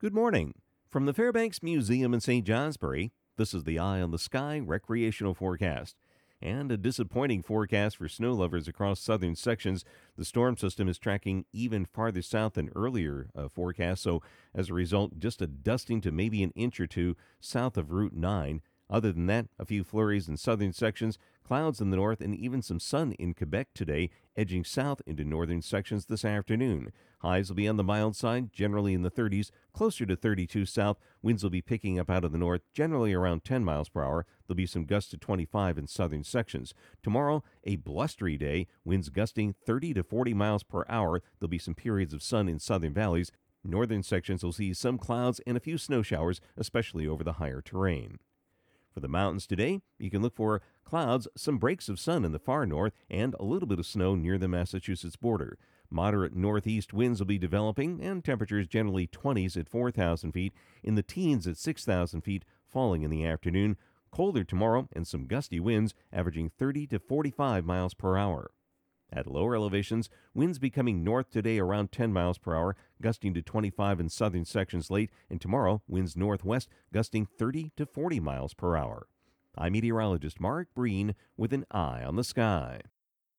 Good morning. From the Fairbanks Museum in St. Johnsbury, this is the Eye on the Sky recreational forecast. And a disappointing forecast for snow lovers across southern sections. The storm system is tracking even farther south than earlier uh, forecasts, so as a result, just a dusting to maybe an inch or two south of Route 9. Other than that, a few flurries in southern sections, clouds in the north, and even some sun in Quebec today, edging south into northern sections this afternoon. Highs will be on the mild side, generally in the 30s, closer to 32 south. Winds will be picking up out of the north, generally around 10 miles per hour. There'll be some gusts to 25 in southern sections. Tomorrow, a blustery day, winds gusting 30 to 40 miles per hour. There'll be some periods of sun in southern valleys. Northern sections will see some clouds and a few snow showers, especially over the higher terrain. For the mountains today, you can look for clouds, some breaks of sun in the far north, and a little bit of snow near the Massachusetts border. Moderate northeast winds will be developing, and temperatures generally 20s at 4,000 feet, in the teens at 6,000 feet, falling in the afternoon. Colder tomorrow, and some gusty winds averaging 30 to 45 miles per hour. At lower elevations, winds becoming north today around 10 miles per hour, gusting to 25 in southern sections late, and tomorrow, winds northwest gusting 30 to 40 miles per hour. I'm meteorologist Mark Breen with an eye on the sky.